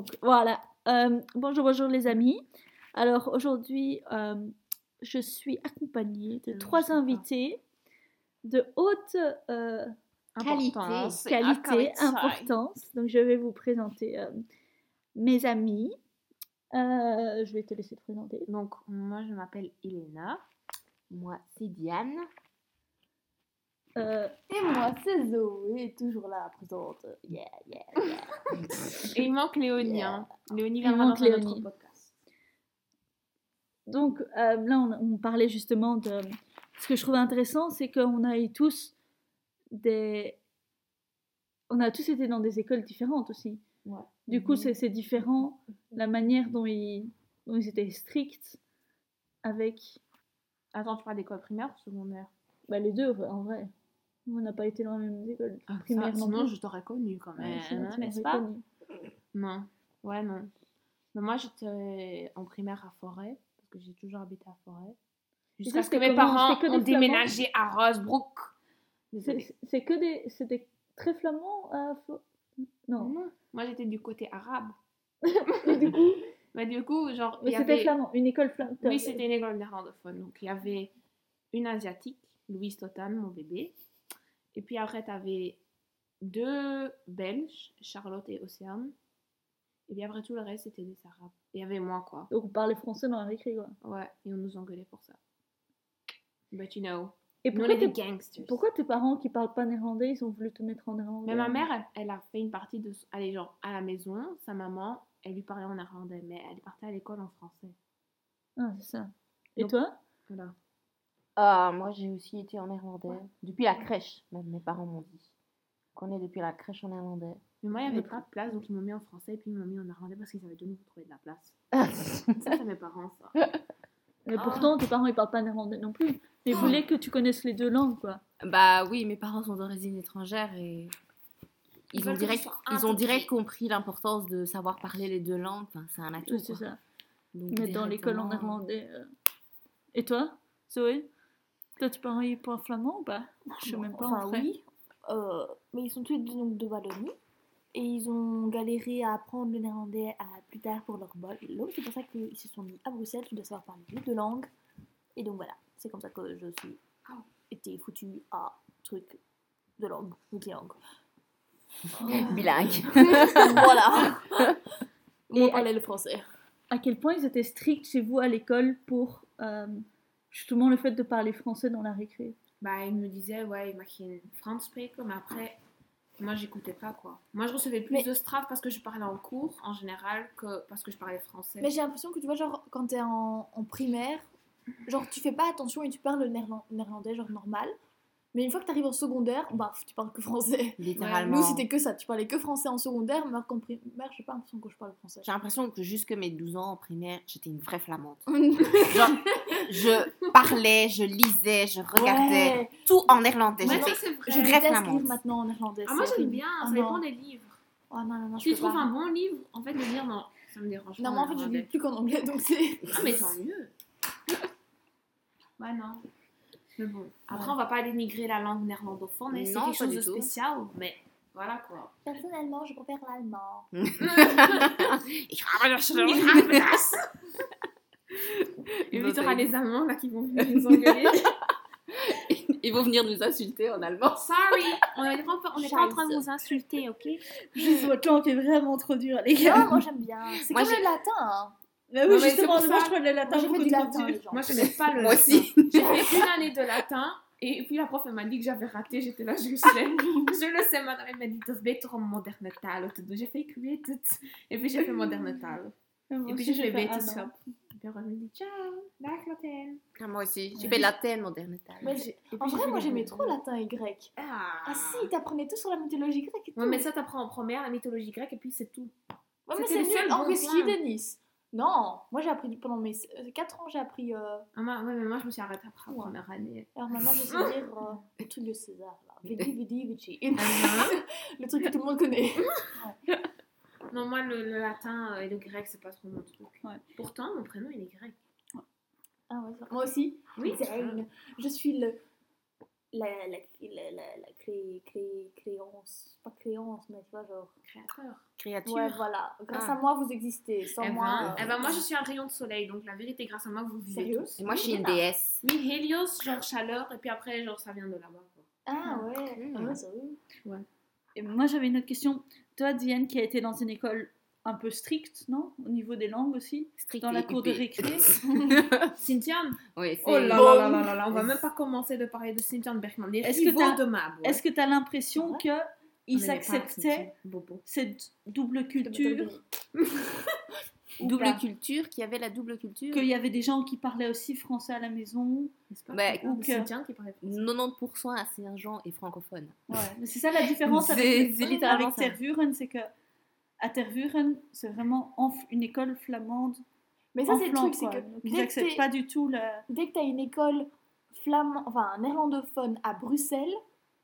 Donc voilà. Euh, bonjour, bonjour les amis. Alors aujourd'hui, euh, je suis accompagnée de trois invités de haute euh, Importance. qualité, Ah, importance. Donc je vais vous présenter mes amis. Je vais te laisser te présenter. Donc, moi, je m'appelle Elena. Moi, c'est Diane. Euh, Et moi, c'est Zoé, toujours là, présente. Yeah, yeah, yeah. Et il manque Léonie. hein. Léonie manque dans Léonie. podcast. Donc euh, là, on, on parlait justement de... Ce que je trouvais intéressant, c'est qu'on a eu tous des... On a tous été dans des écoles différentes aussi. Ouais. Du coup, c'est c'est différent la manière dont ils, dont ils étaient stricts avec Attends, tu parles d'école primaire ou secondaire? Bah, les deux, en vrai. On n'a pas été dans la même école primaire non Ah, Sinon, je t'aurais connu quand même, Ouais, sinon, hein, tu n'est-ce pas connu. Non. Ouais, non. Mais moi, j'étais en primaire à Forêt, parce que j'ai toujours habité à Forêt. Jusqu'à ça, ce que mes parents que ont déménagé à Rosebrook. C'est que des... C'était très flamand à... Fo- Non. Non, moi j'étais du côté arabe. Et du coup, Mais du coup, genre, mais c'était avait... flamand, une école flamande. Oui, c'était une école néerlandophone. Donc, il y avait une asiatique, Louise Totan, mon bébé. Et puis après, tu avais deux Belges, Charlotte et Océane. Et puis après, tout le reste, c'était des Arabes. Et il y avait moi, quoi. Donc on parlait français dans la récré, quoi. Ouais, et on nous engueulait pour ça. But you know, Et nous, on pourquoi, gangsters. pourquoi tes parents qui parlent pas néerlandais, ils ont voulu te mettre en néerlandais? Mais ma mère, elle, elle a fait une partie de... Allez, genre, à la maison, sa maman, elle lui parlait en néerlandais, mais elle partait à l'école en français. Ah, c'est ça. Et Donc- toi? Voilà. Ah, moi, j'ai aussi été en néerlandais. Depuis la crèche, même mes parents m'ont dit. Qu'on est depuis la crèche en néerlandais. Mais moi, il n'y avait pas de place, donc ils m'ont mis en français et puis ils m'ont mis en néerlandais parce qu'ils avaient de nouveau trouvé de la place. Ah, Ça, c'est mes parents, ça. Mais Ah. pourtant, tes parents, ils parlent pas néerlandais non plus. Mais ils voulaient que tu connaisses les deux langues, quoi. bah oui, mes parents sont d'origine étrangère et Ils ont direct, ils ont direct compris l'importance de savoir parler les deux langues. Enfin, c'est un atout. Oui, c'est ça. Donc, Mais dans l'école en néerlandais. euh. Et toi, Zoé? Toi, tes parents, ils parlent flamand ou pas? Je sais même pas, en Enfin, vrai. oui. Euh, mais ils sont tous les deux donc de Wallonie. Et ils ont galéré à apprendre le néerlandais à plus tard pour leur boulot. C'est pour ça qu'ils se sont mis à Bruxelles. Tu dois savoir parler les deux langues. Et donc voilà, c'est comme ça que je suis été foutue à truc de langue, multilangue. Bilingue. voilà. Et On parlait le français. À quel point ils étaient stricts chez vous à l'école pour euh, justement le fait de parler français dans la récré Bah, ils me disaient, ouais, il m'a une France mais après, moi, j'écoutais pas, quoi. Moi, je recevais plus Mais- de straf parce que je parlais en cours, en général, que parce que je parlais français. Mais j'ai l'impression que tu vois, genre, quand t'es en, en primaire, genre, tu fais pas attention et tu parles le néerlan- néerlandais, genre, normal. Mais une fois que t'arrives en secondaire, bah, tu parles que français. Littéralement. Nous, c'était que ça. Tu parlais que français en secondaire, mais alors qu'en primaire, j'ai pas l'impression que je parle français. J'ai l'impression que jusque mes 12 ans en primaire, j'étais une vraie flamande. Genre, je parlais, je lisais, je regardais. Tout en néerlandais. Ouais. Je Vraie déteste lire maintenant en néerlandais? Ah, moi, j'aime bien, Ah, ça non. dépend des livres. Oh non, non, non, je Tu peux trouves pas. un bon livre, en fait, le lire, non, ça me dérange pas. Non, mais en fait, je lis plus qu'en anglais, donc c'est. Ah, mais tant mieux. Ouais, non. Mais bon, après, Ouais. on va pas dénigrer la langue néerlandophone, hein, c'est Non, quelque pas chose de spécial, mais voilà quoi. Personnellement, je préfère l'allemand. Puis, tu auras les Allemands là qui vont venir nous engueuler. Ils vont venir nous insulter en allemand. Sorry, on n'est pas, on est pas en train de vous insulter, ok? Juste votre langue est vraiment trop dur, les gars. Non, moi j'aime bien. C'est Moi, comme j'ai- le latin. hein. Oui, justement, c'est moi je trouve le latin Moi, beaucoup trop latin, dur. Moi, je n'aime pas le Moi latin. aussi. J'ai fait une année de latin et puis la prof elle m'a dit que j'avais raté. J'étais là, je sais. je le sais, madame. Elle m'a dit, is beter om moderne doen. J'ai fait, het. Et puis j'ai fait moderne talen. Et puis j'ai fait wetenschap. On m'a dit, ciao, dag latin. Ah, moi aussi. J'ai fait latin, j'ai- Et puis, En vrai, moi j'aimais trop latin et grec. Ah, Ah si, t'apprenais tout sur la mythologie grecque et tout. Ouais, mais ça, t'apprends en première la mythologie grecque et puis c'est tout. Ouais, mais c'est le seul nul. En whisky de Nice. Non, moi j'ai appris pendant mes 4 ans, j'ai appris. euh, Ah, moi, ouais, mais moi, je me suis arrêtée après la Ouais. première année. Alors maintenant, je sais dire euh, le truc de César là. Vidi vidi vici. Ah, Le truc que tout le monde connaît. Non, moi, le, le latin et le grec, c'est pas trop mon truc. Ouais. Pourtant, mon prénom, il est grec. Ah ouais, moi aussi. Oui. Zeng. Je suis le la, la, la, la, la cré, cré- créance, pas créance, mais tu vois, genre. Créateur. Créature. Ouais, voilà. Grâce Ah. à moi, vous existez. Sans Eh moi. ben, euh, eh ben, moi, je suis un rayon de soleil, donc la vérité, grâce à moi, vous vivez Sérieux tous. Et moi, je suis une déesse. Oui, Helios, genre chaleur, et puis après, genre, ça vient de là-bas. quoi. Ah ouais, Mm. ah ouais, sérieux. Et moi, j'avais une autre question. Toi, Diane, qui a été dans une école un peu stricte, non? Au niveau des langues aussi? Strict Dans la cour de récré? Cynthia? Oui, c'est. Oh là là Bon. là là là là, on va même pas commencer de parler de Cynthia Bergman. Est-ce que que tu as l'impression Ouais. qu'ils acceptaient cette double culture double pas culture, qui avait la double culture. Qu'il y avait des gens qui parlaient aussi français à la maison pas Ouais, Ou que- qui parlait français. 90% à Saint-Jean est francophone. Ouais, mais c'est ça la différence avec, littéralement avec. Tervuren, c'est que à Tervuren, c'est vraiment une école flamande. Mais ça, c'est le truc, c'est que ils dès que n'acceptent t'es- pas du tout la. dès que tu as une école flamand, enfin néerlandophone à Bruxelles,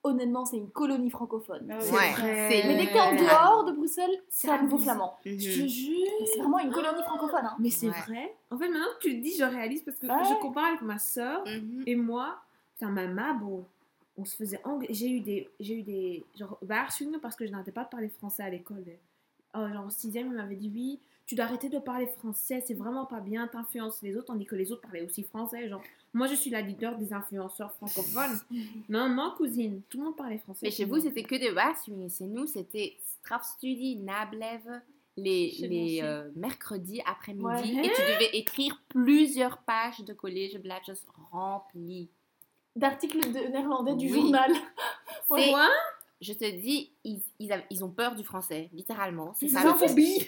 honnêtement, c'est une colonie francophone. Mais C'est Ouais, vrai. c'est Mais dès que t'es en Ouais. dehors de Bruxelles, à nouveau flamand. Mhm. Je te jure. C'est vraiment une colonie francophone. Hein. Mais c'est Ouais. vrai. En fait, maintenant que tu le dis, je réalise parce que Ouais. je compare avec ma soeur Mhm. et moi. Putain, ma Mab, oh, on se faisait engue- J'ai eu des. J'ai eu des. Genre, waarschuwingen parce que je n'arrêtais pas de parler français à l'école. Oh, genre, en 6ème, il m'avait dit oui, tu dois arrêter de parler français, c'est vraiment pas bien, t'influences les autres, tandis que les autres parlaient aussi français. Genre, moi, je suis la leader des influenceurs francophones. non, non, cousine, tout le monde parlait français. Mais chez vous, c'était que des mais chez nous, c'était Strafstudie, Nablev, les, les euh, mercredis après-midi. Ouais. Et tu devais écrire plusieurs pages de collège Bladges remplies. D'articles néerlandais du Oui. journal. C'est- Je te dis, ils, ils, ont peur du français, littéralement. C'est ça fait. phobie.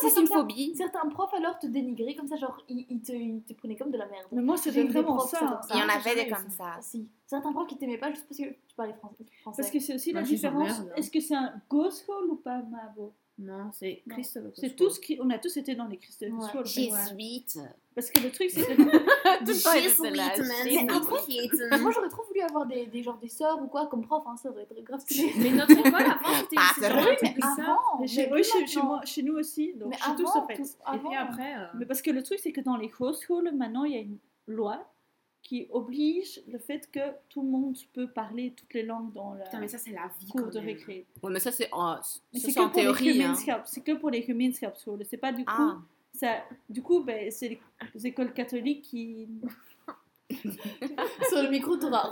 C'est une phobie. Certains profs alors te dénigraient comme ça, genre ils, ils te, ils te prenaient comme de la merde. Mais moi, c'était vraiment profs, ça. Il y en avait des comme ça. Si. Certains profs qui t'aimaient pas juste parce que tu parlais fran- français. Parce que c'est aussi Bah, la différence. hein. Est-ce que c'est un ghost hall ou pas, Mabo Non, c'est. Christophe. C'est tout ce qui. On a tous été dans les Christophe Ouais. Jésuite. Parce que le truc, c'est que. Jésuite. Moi j'aurais trop voulu avoir des, des genre des sœurs ou quoi comme prof, hein, ça aurait été grave stylé. Mais notre école avant, c'était Ah, c'est vrai, mais avant, Mais chez, mais oui, chez, moi, chez nous aussi. Donc, Mais chez tous, avant, en fait. Et puis après. euh, Mais parce que le truc, c'est que dans les house halls, maintenant, il y a une loi qui oblige le fait que tout le monde peut parler toutes les langues dans la Putain, mais ça, c'est la vie. cour quand de récré. Ouais, mais ça, c'est en, Mais ça, c'est en pour les théorie. hein. C'est que pour les Gemeenschapsscholen. C'est pas du coup. Ah, Ça, du coup, ben, c'est les, les écoles catholiques qui. Sur le micro, t'auras.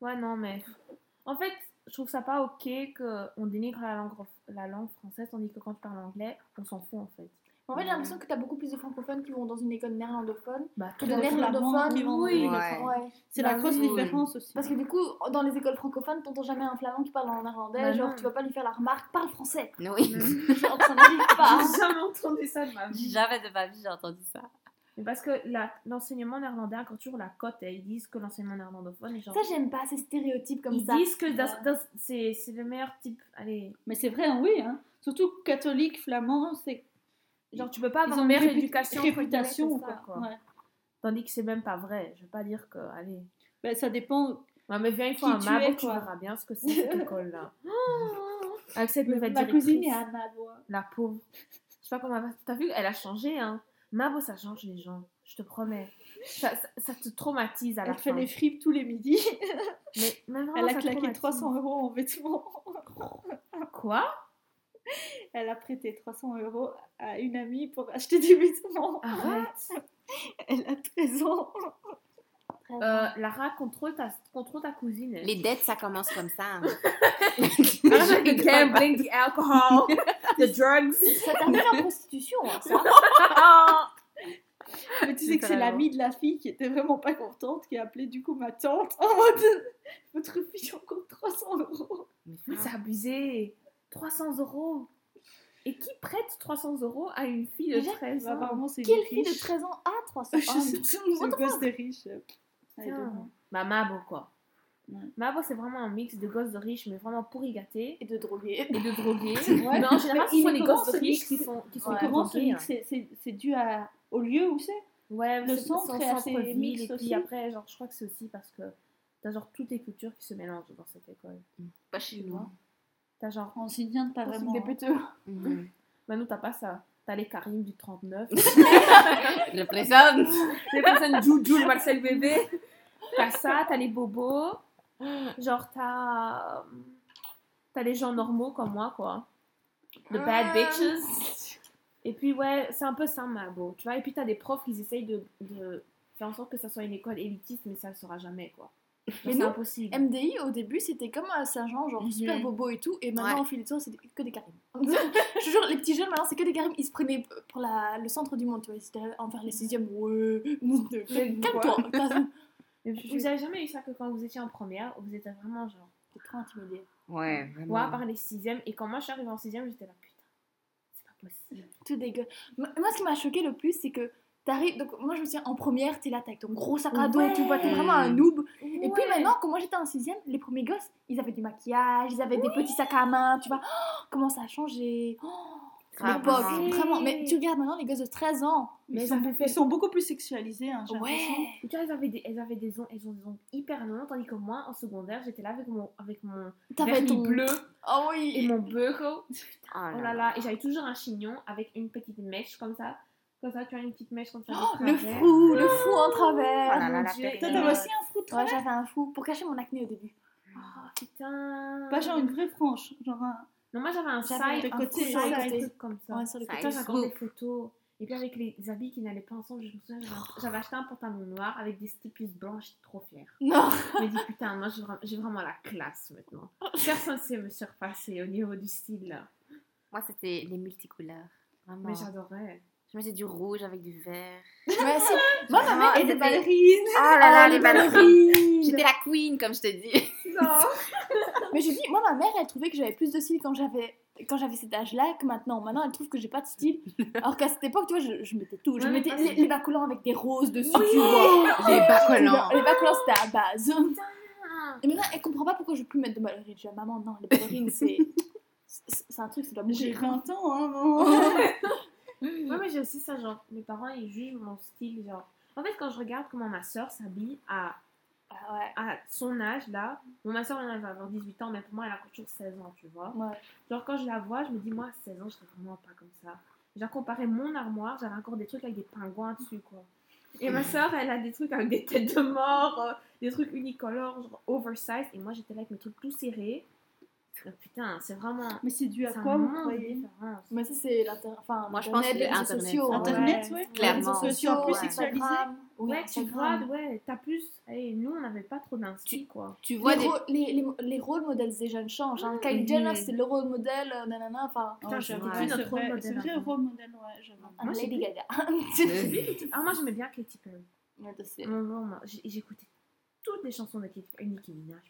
Ouais, non, mais. En fait, je trouve ça pas ok qu'on dénigre la langue, la langue française, tandis que quand tu parles anglais, on s'en fout en fait. En fait, j'ai l'impression que t'as beaucoup plus de francophones qui vont dans une école néerlandophone Bah, que de néerlandophones. qui vont dans oui. Ouais. C'est Bah la grosse oui. différence aussi. Parce que du coup, dans les écoles francophones, t'entends jamais un flamand qui parle en néerlandais. Bah genre, non. tu vas pas lui faire la remarque, parle français. oui. Genre, ça n'arrive pas. J'ai jamais entendu ça de ma vie. Jamais de ma vie, j'ai entendu ça. Mais parce que la- l'enseignement néerlandais a toujours la cote et ils disent que l'enseignement néerlandophone est genre. Ça, j'aime pas ces stéréotypes comme ils ça. disent que c'est le meilleur type. Allez, Mais c'est vrai, hein, oui. Hein. Surtout catholique, flamand, c'est. Genre tu peux pas avoir une réputation. que ça, quoi. quoi. Ouais. Tandis que c'est même pas vrai. Je veux pas dire que. Allez. Ben, ça dépend. Ouais, mais viens une fois à Qui tu Mabo, tu verras bien ce que c'est cette école-là. Avec cette nouvelle Ma directrice. cousine est à Mabo. La pauvre. Je sais pas comment elle va. T'as vu, elle a changé, hein. Mabo, ça change les gens. Je te promets. Ça, ça, ça te traumatise à la Elle fait fin. les fripes tous les midis. Mais, mais vraiment, Elle a claqué traumatise. 300 euros en vêtements. Quoi? Elle a prêté 300 euros à une amie pour acheter des vêtements. Arrête. Elle a 13 ans. Euh, Lara, contrôle ta, contrôle ta cousine. Les dettes, ça commence comme ça. hein. The gambling, the alcohol, the drugs. Ça termine en prostitution, hein, ça. Mais tu sais que c'est l'amie de la fille qui était vraiment pas contente, qui a appelé du coup ma tante en mode Votre fille a encore 300 euros. Mais ça- c'est abusé. 300 euros. Et qui prête 300 euros à une fille de Déjà, 13 Bah, ans? apparemment, c'est Quelle fille de riche. 13 ans? A 300 Je ans sais pas, c'est le gosse de riche. Bah, Mabo, quoi. Ouais. Mabo, c'est vraiment un mix de gosses de riches, mais vraiment pourri gâtés. Et de droguer. Et de drogués. Ouais. Mais en général, ce sont les gosses riches mix? qui sont, qui sont Ouais. Comment ce drogués, mix hein. c'est- dû à, au lieu où c'est? Ouais, Le centre est assez mixte Et puis aussi? après, genre, je crois que c'est aussi parce que t'as genre toutes les cultures qui se mélangent dans cette école. Pas chez nous. T'as genre, On s'y vient de pas Parce que vraiment. des péteux. Mhm. bah nous, t'as pas ça. T'as T'as les Karim du 39. Je présente. les personnes Juju, le Marcel bébé. T'as ça, t'as les bobos. Genre, t'as. euh, T'as les gens normaux comme moi, quoi. The bad bitches. Et puis, ouais, c'est un peu ça, ma beau. Tu vois, et puis t'as des profs qui essayent de, de faire en sorte que ça soit une école élitiste, mais ça ne sera jamais, quoi. Mais c'est impossible. MDI au début c'était comme à Saint-Jean, genre Mhm. super bobo et tout, et maintenant Ouais. au fil du temps c'est que des Karim. Je te jure, les petits jeunes maintenant c'est que des Karim, ils se prenaient pour la, le centre du monde, tu vois, ils étaient envers les sixièmes, ouais, calme-toi, vous avez jamais eu ça que quand vous étiez en première, vous étiez vraiment genre. t'es trop intimidé. Ouais, Ouais, vraiment. par les sixièmes. Et quand moi je suis arrivée en sixième, j'étais là, putain, c'est pas possible. Tout dégueu. Moi, moi, ce qui m'a choqué le plus, c'est que t'arrives. Donc, moi, je me souviens, en première, t'es là, t'as avec ton gros sac à dos, Ouais. tu vois, t'es vraiment un noob. Et puis maintenant, quand moi j'étais en sixième, les premiers gosses, ils avaient du maquillage, ils avaient des petits sacs à main, tu vois. Oh, comment ça a changé. Oh, Grave, l'époque, vraiment. vraiment. Mais tu regardes maintenant les gosses de 13 ans. Mais ils, ils sont, avaient fait- ils sont beaucoup plus sexualisés. Hein, j'ai Ouais. l'impression. Tu vois, elles avaient des, elles avaient des ongles, elles ont des ongles hyper longs, tandis que moi, en secondaire, j'étais là avec mon, avec mon T'avais vernis ton bleu Oh et oui. mon beurre. Oh Oh là là, et j'avais toujours un chignon avec une petite mèche comme ça. Comme ça, tu as une petite mèche comme ça. Oh, le fou, le fou en Oh travers. là là, mon la Dieu. Toi, t'avais aussi un fou de Ouais, travers j'avais un fou pour cacher mon acné au début. Oh, putain. Pas genre une vraie frange. Genre un... Non, moi j'avais un side, de un côté, side, truc comme ça. Ouais, sur le Ça côté. Putain, j'ai encore des photos. Et puis avec les habits qui n'allaient pas ensemble, je me souviens, j'avais acheté un pantalon noir avec des stipus blancs, j'étais trop fière. Non. Je me dis, putain, moi j'ai vra- j'ai vraiment la classe maintenant. Personne ne sait me surpasser au niveau du style là. Moi, c'était les multicouleurs. Vraiment. Mais j'adorais. Je mettais du rouge avec du vert. Ouais, si. Moi, ma mère, Ah, elle était des ballerines. Oh là là, Oh, les les ballerines. J'étais la queen, comme je te dis. Non. Mais je dis, moi, ma mère, elle trouvait que j'avais plus de style quand j'avais quand j'avais cet âge-là que maintenant. Maintenant, elle trouve que j'ai pas de style. Alors qu'à cette époque, tu vois, je, je mettais tout. Je Ouais, mettais les, c'est- les bas collants avec des roses dessus, Oui. tu vois. Les bas collants. Les bas collants, c'était à base. Ah. Et maintenant, elle comprend pas pourquoi je veux plus mettre de ballerines. Je dis, maman, non, les ballerines, c'est. c'est c'est un truc, ça doit J'ai mourir. 20 ans, hein, maman. Ouais, mais j'ai aussi ça, genre, mes parents ils jugent mon style, genre. En fait, quand je regarde comment ma soeur s'habille à, Ah ouais. à son âge là, bon, ma soeur elle va avoir 18 ans, mais pour moi elle a toujours 16 ans, tu vois. Ouais. Genre, quand je la vois, je me dis, moi, à 16 ans, je serais vraiment pas comme ça. J'ai comparé mon armoire, j'avais encore des trucs avec des pingouins dessus, quoi. Et ma soeur, elle a des trucs avec des têtes de mort, euh, des trucs unicolores, genre oversized. Et moi, j'étais là avec mes trucs tout serrés. Putain, c'est vraiment. Mais c'est dû à c'est quoi, vous croyez. Mais ça, c'est l'inter... enfin, Moi, je pense que les réseaux sociaux. ouais. Internet, ouais. ouais. Clairement. Les réseaux sociaux, plus ouais. sexualisé. Instagram. Oui, ouais, tu vois, ouais, t'as plus. Hey, nous, on n'avait pas trop d'inspi, quoi. Tu Les, vois les, les, les rôles modèles des jeunes changent. Hein. Kylie Mhm. Jenner, c'était le rôle modèle, euh, nanana, enfin, Putain, Oh, c'est vrai, c'est notre vrai, rôle c'est modèle vrai, avant. rôle modèle, ouais, j'ai Lady plus- Gaga. Ah, moi, j'aimais bien Katy Perry. J'écoutais toutes les chansons de Katy Perry. Nicki Minaj.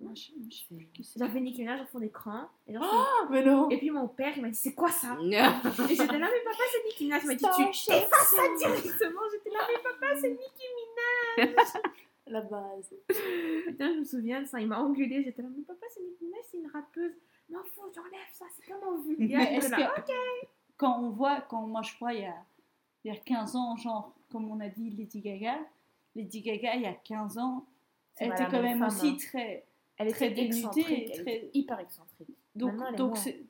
Moi, je- je sais plus qui c'est. J'avais Nicki Minaj en fond d'écran. Et, genre, Ah, mais non. et puis mon père, il m'a dit, c'est quoi ça? Et j'étais là, mais papa, c'est Nicki Minaj. Il m'a dit, tu Starship. effaces ça directement. J'étais là, mais papa, c'est Nicki La base. Minaj. Putain, je me souviens de ça. Il m'a engueulé. J'étais là, mais papa, c'est Nicki Minaj, c'est une rappeuse. Non, faut, j'enlève ça, c'est tellement vulgaire. Mais est-ce là, que quand on voit, quand moi je vois il y a, il y a 15 ans, genre, comme on a dit Lady Gaga, Lady Gaga il y a 15 ans, elle était quand même même femme, aussi hein. très. Elle très était excentrique, dénudée, elle très- était hyper excentrique. Donc, c'est.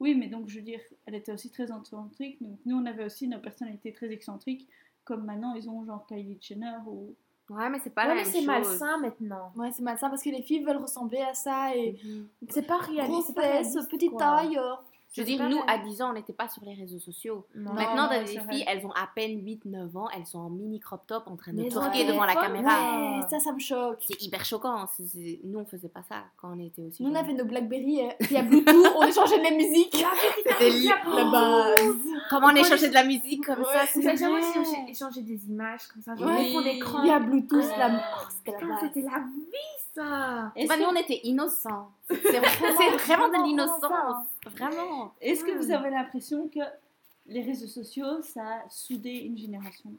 Oui, mais donc je veux dire, elle était aussi très excentrique. Donc nous on avait aussi nos personnalités très excentriques, comme maintenant ils ont genre Kylie Jenner ou. Ouais, mais c'est pas Ouais, la mais même c'est chose. malsain maintenant. Ouais, c'est malsain parce que les filles veulent ressembler à ça et. C'est pas réaliste. gros c'est pas réaliste, petite quoi. taille. Je veux dire, nous, la- à 10 ans, on n'était pas sur les réseaux sociaux. Non. Maintenant, non, les filles, elles ont à peine 8-9 ans, elles sont en mini crop top en train de ouais. devant la caméra. Ouais, ça, ça me choque. C'est hyper choquant. Nous, on faisait pas ça quand on était aussi Nous, on avait nos Blackberry, euh, il y a Bluetooth, on échangeait les musiques. C'était li- La base. Comment on échangeait de la musique comme ça avez jamais échangé des images comme ça, genre fonds d'écran Il y a Bluetooth, la c'était la base. c'était la vie ça Bah, que, nous, on était innocents. C'est vraiment, vraiment de l'innocence. Vraiment. est-ce que vous Hmm. avez l'impression que les réseaux sociaux ça a soudé une génération?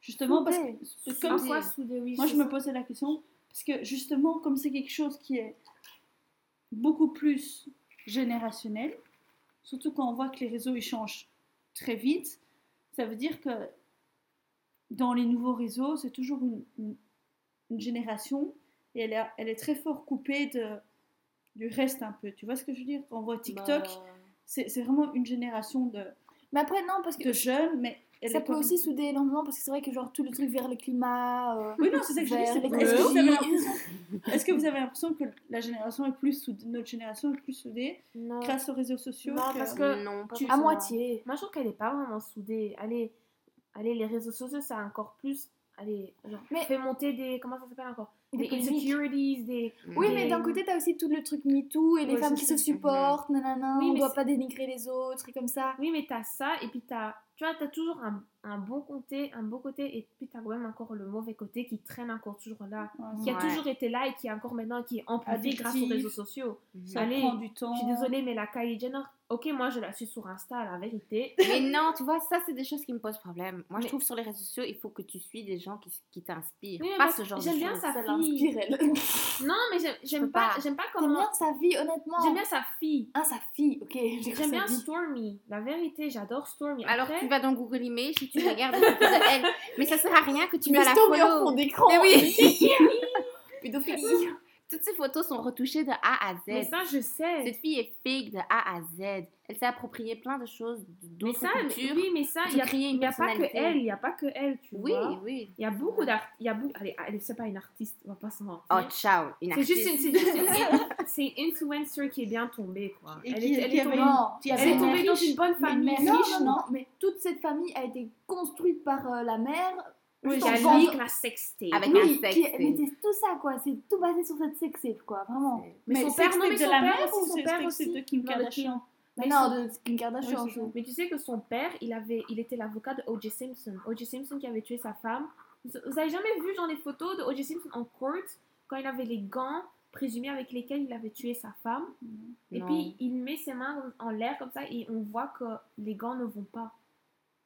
Justement parce que parce que comme quoi soudé, oui. Moi, c'est je me ça. posais la question parce que justement, comme c'est quelque chose qui est beaucoup plus générationnel, surtout quand on voit que les réseaux ils changent très vite, ça veut dire que dans les nouveaux réseaux, c'est toujours une, une- une génération et elle est, elle est très fort coupée de, du reste un peu. Tu vois ce que je veux dire? Quand on voit TikTok, Bah, c'est c'est vraiment une génération de. Mais après, non, parce que de jeunes, mais elle ça peut aussi souder énormément parce que c'est vrai que genre tout le truc vers le climat. euh, Oui, non, c'est ça que je dis. Est-ce que vous avez l'impression est-ce que vous avez l'impression que la génération est plus soudée, notre génération est plus soudée Non. grâce aux réseaux sociaux Non, que- parce que non, pas tu- À moitié. Moi, je trouve qu'elle est pas vraiment soudée. Allez, allez les réseaux sociaux, ça a encore plus. Allez, genre, Mais- fait monter des. Comment ça s'appelle encore? Des Des insecurities, des. Oui, Des- mais d'un côté, t'as aussi tout le truc MeToo et les Ouais, femmes qui se supportent, nanana, Oui, on doit pas dénigrer les autres et comme ça. Oui, mais t'as ça, et puis t'as. Tu vois, t'as toujours un, un bon côté, un beau côté, et puis t'as quand même encore le mauvais côté qui traîne encore toujours là. Ouais, Qui a toujours été là et qui est encore maintenant, qui est amplifié grâce aux réseaux sociaux. Ça Allez, prend du temps. Je suis désolée, mais la Kylie Jenner, ok, moi je la suis sur Insta, la vérité. Mais non, tu vois, ça, c'est des choses qui me posent problème. Moi, Mais- je trouve sur les réseaux sociaux, il faut que tu suis des gens qui, qui t'inspirent. Oui, pas ce genre de j'aime bien choses. sa fille. Non, mais j'aime- j'aime pas, pas. j'aime comment. bien sa vie, honnêtement. J'aime bien sa fille. Ah, sa fille, ok. J'aime bien vie. Stormy. La vérité, j'adore Stormy. Alors, tu vas dans Google Images et tu regardes elle. Mais ça sert à rien que tu vas la Stormy en fond d'écran. Mais oui. Pédophilie. Toutes ces photos sont retouchées de A à Z. mais ça, je sais. Cette fille est fake de A à Z. Elle s'est appropriée plein de choses Mais d'autres ça, cultures. oui, mais ça, il n'y a, y a pas que elle, il n'y a pas que elle, tu Oui, vois. oui. Il y a beaucoup d'artistes. Il y a beaucoup. Allez, allez, c'est pas une artiste, on va pas se mentir. Oh, ciao, une c'est juste une, artiste. c'est juste une, c'est une influencer qui est bien tombée, quoi. Et Elle qui- est, elle qui est tombée, une- Non, qui elle est tombée dans une bonne mais famille. riche, non, non. non, mais toute cette famille a été construite par euh, la mère. Oui, juste Qui en a j'ai vendant- leak la sextape. Avec oui, sexe, mais c'est tout ça, quoi. C'est tout basé sur cette sextape, quoi. Vraiment. Mais son c'est père, non, mais de son la père ou son c'est père c'est aussi. de Kim Kardashian? Mais Mais non, son- de Kim Kardashian. Oui, Mais tu sais que son père, il, avait, il était l'avocat de O.J. Simpson. O.J. Simpson qui avait tué sa femme. Vous vous avez jamais vu genre les photos de O.J. Simpson en court quand il avait les gants présumés avec lesquels il avait tué sa femme? Et Non. puis il met ses mains en l'air comme ça et on voit que les gants ne vont pas.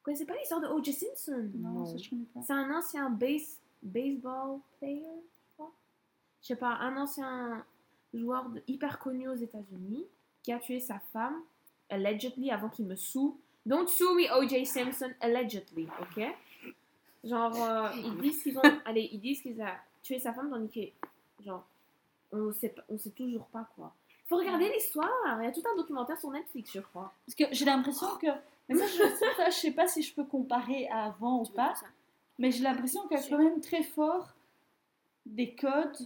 Vous connaissez pas l'histoire de O.J. Simpson Non, Non. ça je connais pas. C'est un ancien base, baseball player, je crois. Je sais pas, un ancien joueur de- hyper connu aux États-Unis qui a tué sa femme, allegedly, avant qu'il me sue. Don't sue me, O.J. Simpson, allegedly, ok? Genre, euh, ils disent qu'ils ont. allez, ils disent qu'ils ont tué sa femme, tandis que. Genre, on sait, on sait toujours pas quoi. Faut regarder l'histoire. Il y a tout un documentaire sur Netflix, je crois. Parce que j'ai l'impression que. Mais ça, je, je sais pas si je peux comparer à avant ou pas. Mais j'ai l'impression qu'il y a quand même très fort des codes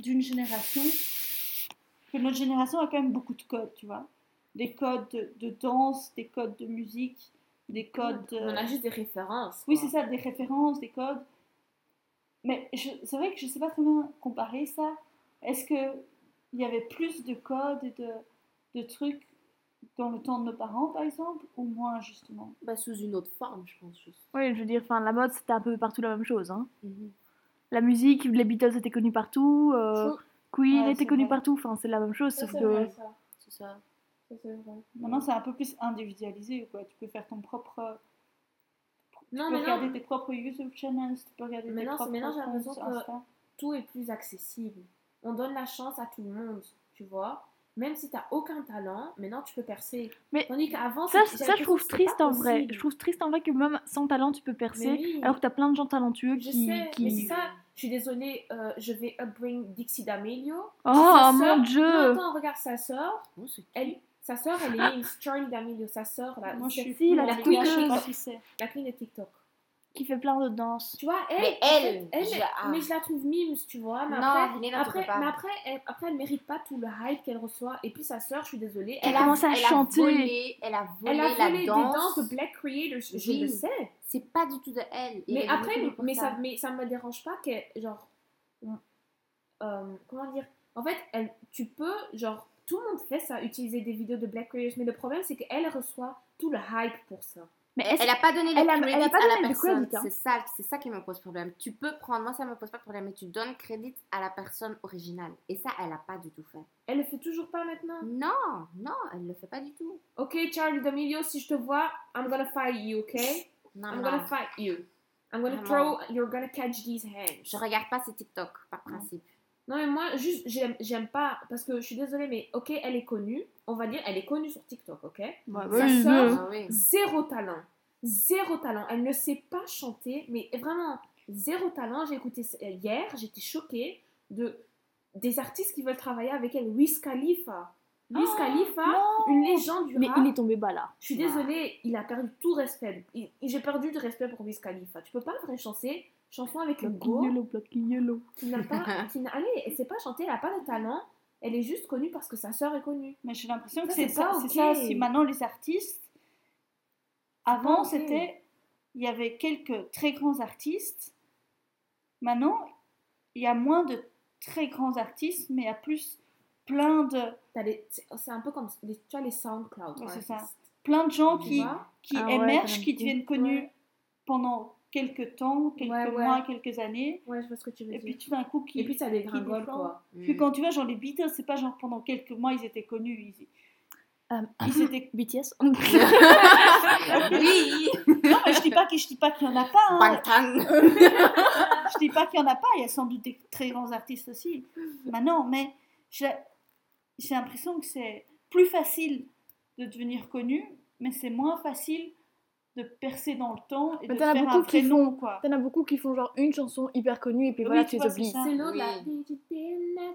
d'une génération. Que notre génération a quand même beaucoup de codes, tu vois. Des codes de, de danse, des codes de musique, des codes. On a juste des références. Oui, c'est ça, des références, des codes. Mais c'est vrai que je sais pas très bien comparer ça. Est-ce que il y avait plus de codes et de, de trucs dans le temps de nos parents, par exemple, ou moins, justement? Bah, sous une autre forme, je pense. Juste. Oui, je veux dire, enfin, la mode, c'était un peu partout la même chose. Hein. Mhm. La musique, les Beatles étaient connus partout. euh, Queen Ouais, était connu vrai. partout. Enfin, c'est la même chose, Ça, sauf c'est que. vrai, ça. C'est ça. Ça, c'est vrai. Maintenant, c'est un peu plus individualisé, quoi. Tu peux faire ton propre. Non, tu peux mais regarder non, tes propres YouTube channels, tu peux regarder Mais tes non, propres maintenant, j'ai comptes l'impression que- Insta. tout est plus accessible. On donne la chance à tout le monde, tu vois. Même si t'as aucun talent, maintenant tu peux percer. Mais Tandis qu'avant, Ça, ça, je trouve triste en vrai. possible. Je trouve triste en vrai que même sans talent, tu peux percer. Oui. Alors que t'as plein de gens talentueux Je qui. sais, qui... mais c'est ça. Je suis désolée, euh, je vais upbring Dixie D'Amelio. Oh Sa mon dieu Non, attends, regarde sa sœur. Oh, Elle, sa sœur, elle est née Charlie D'Amelio. Sa sœur, la, Moi, je suis la c'est. la queen de TikTok. Qui fait plein de danses. Tu vois, elle, Mais en elle, fait, elle, je- ah. mais je la trouve mimes, tu vois. Mais Non, après, après, mais après, elle, après, elle mérite pas tout le hype qu'elle reçoit. Et puis sa sœur, je suis désolée, Elle elle, a commencé à elle chanter. A volé, elle a volé, elle a la volé des danse. danses de Black Creators, je Oui. le sais. C'est pas du tout de elle. Et Mais après, mais ça, mais ça me dérange pas que, genre, euh, comment dire, en fait, elle, tu peux, genre, tout le monde fait ça, utiliser des vidéos de Black Creators, mais le problème, c'est qu'elle reçoit tout le hype pour ça. Mais Elle a pas donné le crédit à la personne. hein. C'est ça, c'est ça qui me pose problème. Tu peux prendre, moi ça me pose pas de problème, mais tu donnes crédit à la personne originale. Et ça, elle a pas du tout fait. Elle le fait toujours pas maintenant? Non, non, elle le fait pas du tout. Ok, Charlie D'Amelio, si je te vois, I'm gonna fight you, ok? Non, I'm non. gonna fight you. I'm gonna Vraiment. throw, you're gonna catch these hands. Je regarde pas ses TikTok, par principe. Non, mais moi, juste, j'aime j'aime pas, parce que je suis désolée, mais ok, elle est connue, on va dire, elle est connue sur TikTok, ok? Bah, Sa oui, sœur- oui. Ah. Zéro talent. Zéro talent. Elle ne sait pas chanter, mais vraiment, zéro talent. J'ai écouté ça hier, j'étais choquée de des artistes qui veulent travailler avec elle. Wiz Khalifa. Wiz Khalifa, non. une légende du Mais rap. il est tombé bas là. Je suis désolée, il a perdu tout respect. Il- J'ai perdu du respect pour Wiz Khalifa. Tu peux pas faire une chanson, avec une go yellow. qui n'a pas, qui n'a, allez, elle sait pas chanter, elle a pas de talent. Elle est juste connue parce que sa sœur est connue. Mais j'ai l'impression que Ça, c'est c'est ça, pas c'est ok. ça aussi. Maintenant, les artistes, avant, c'était. Il y avait quelques très grands artistes. Maintenant, il y a moins de très grands artistes, mais il y a plus plein de, T'as les- C'est c'est un peu comme les, tu as les SoundCloud. Ouais, c'est artists, plein de gens tu qui, qui Ah émergent, qui deviennent connus Ouais. pendant quelques temps, quelques Ouais, ouais. mois, quelques années. Ouais, je vois ce que tu veux Et dire. puis tout d'un coup, qui. Et puis ça dégringole, quoi. Puis quand tu vois, genre les Beatles, c'est pas genre pendant quelques mois ils étaient connus. Ils, Euh, ils étaient. BTS. Oui Non, mais je dis pas que je dis pas qu'il y en a pas. hein. Je dis pas qu'il y en a pas. Il y a sans doute des très grands artistes aussi. Maintenant, mais j'ai j'ai l'impression que c'est plus facile de devenir connu, mais c'est moins facile de percer dans le temps et Mais de t'en as faire beaucoup un qui nom, quoi. T'en as beaucoup qui font genre une chanson hyper connue et puis Oui, voilà, tu les oublies. C'est l'autre Oui. là.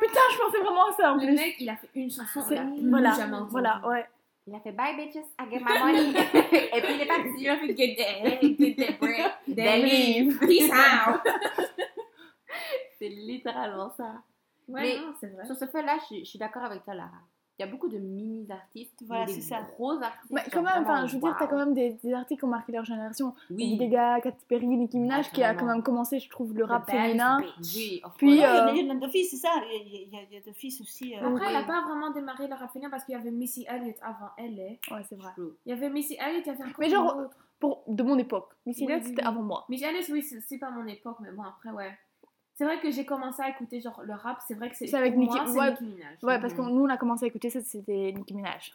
Putain, je pensais vraiment à ça en Le plus. mec, il a fait une chanson, on C'est- voilà, jamais entendu. voilà, ouais. Il a fait bye bitches, I get my money. Et puis il est parti. Il a fait get that, get that bread, then leave, peace out. C'est littéralement ça. Ouais, Mais non, c'est vrai. Sur ce fait-là, je, je suis d'accord avec toi, Lara. Il y a beaucoup de mini-artistes, Voilà, des c'est ça. gros artistes. Mais quand même, enfin, je veux dire, t'as wow. quand même des, des artistes qui ont marqué leur génération. Oui. Lady Gaga, Katy Perry, Nicki Minaj, Ah, qui a quand même commencé, je trouve, le rap féminin. Oui, Puis. Ouais, il y a- euh, il y en a de filles, c'est ça. Il y a- il y a, de filles aussi. euh, Après, elle n'a pas vraiment démarré le rap féminin parce qu'il y avait Missy Elliott avant elle. hein. Ouais, c'est vrai. True. Il y avait Missy Elliott, il y avait encore Mais genre. Pour, de mon époque. Missy Oui, Elliott, oui, c'était oui. avant moi. Missy Elliott, oui, c'est c'est pas mon époque, mais bon, après, ouais. C'est vrai que j'ai commencé à écouter genre le rap, c'est vrai que c'est C'est avec Nicki- moi, c'est ouais. Nicki Minaj. Ouais, parce que nous, on a commencé à écouter ça, c'était Nicki Minaj.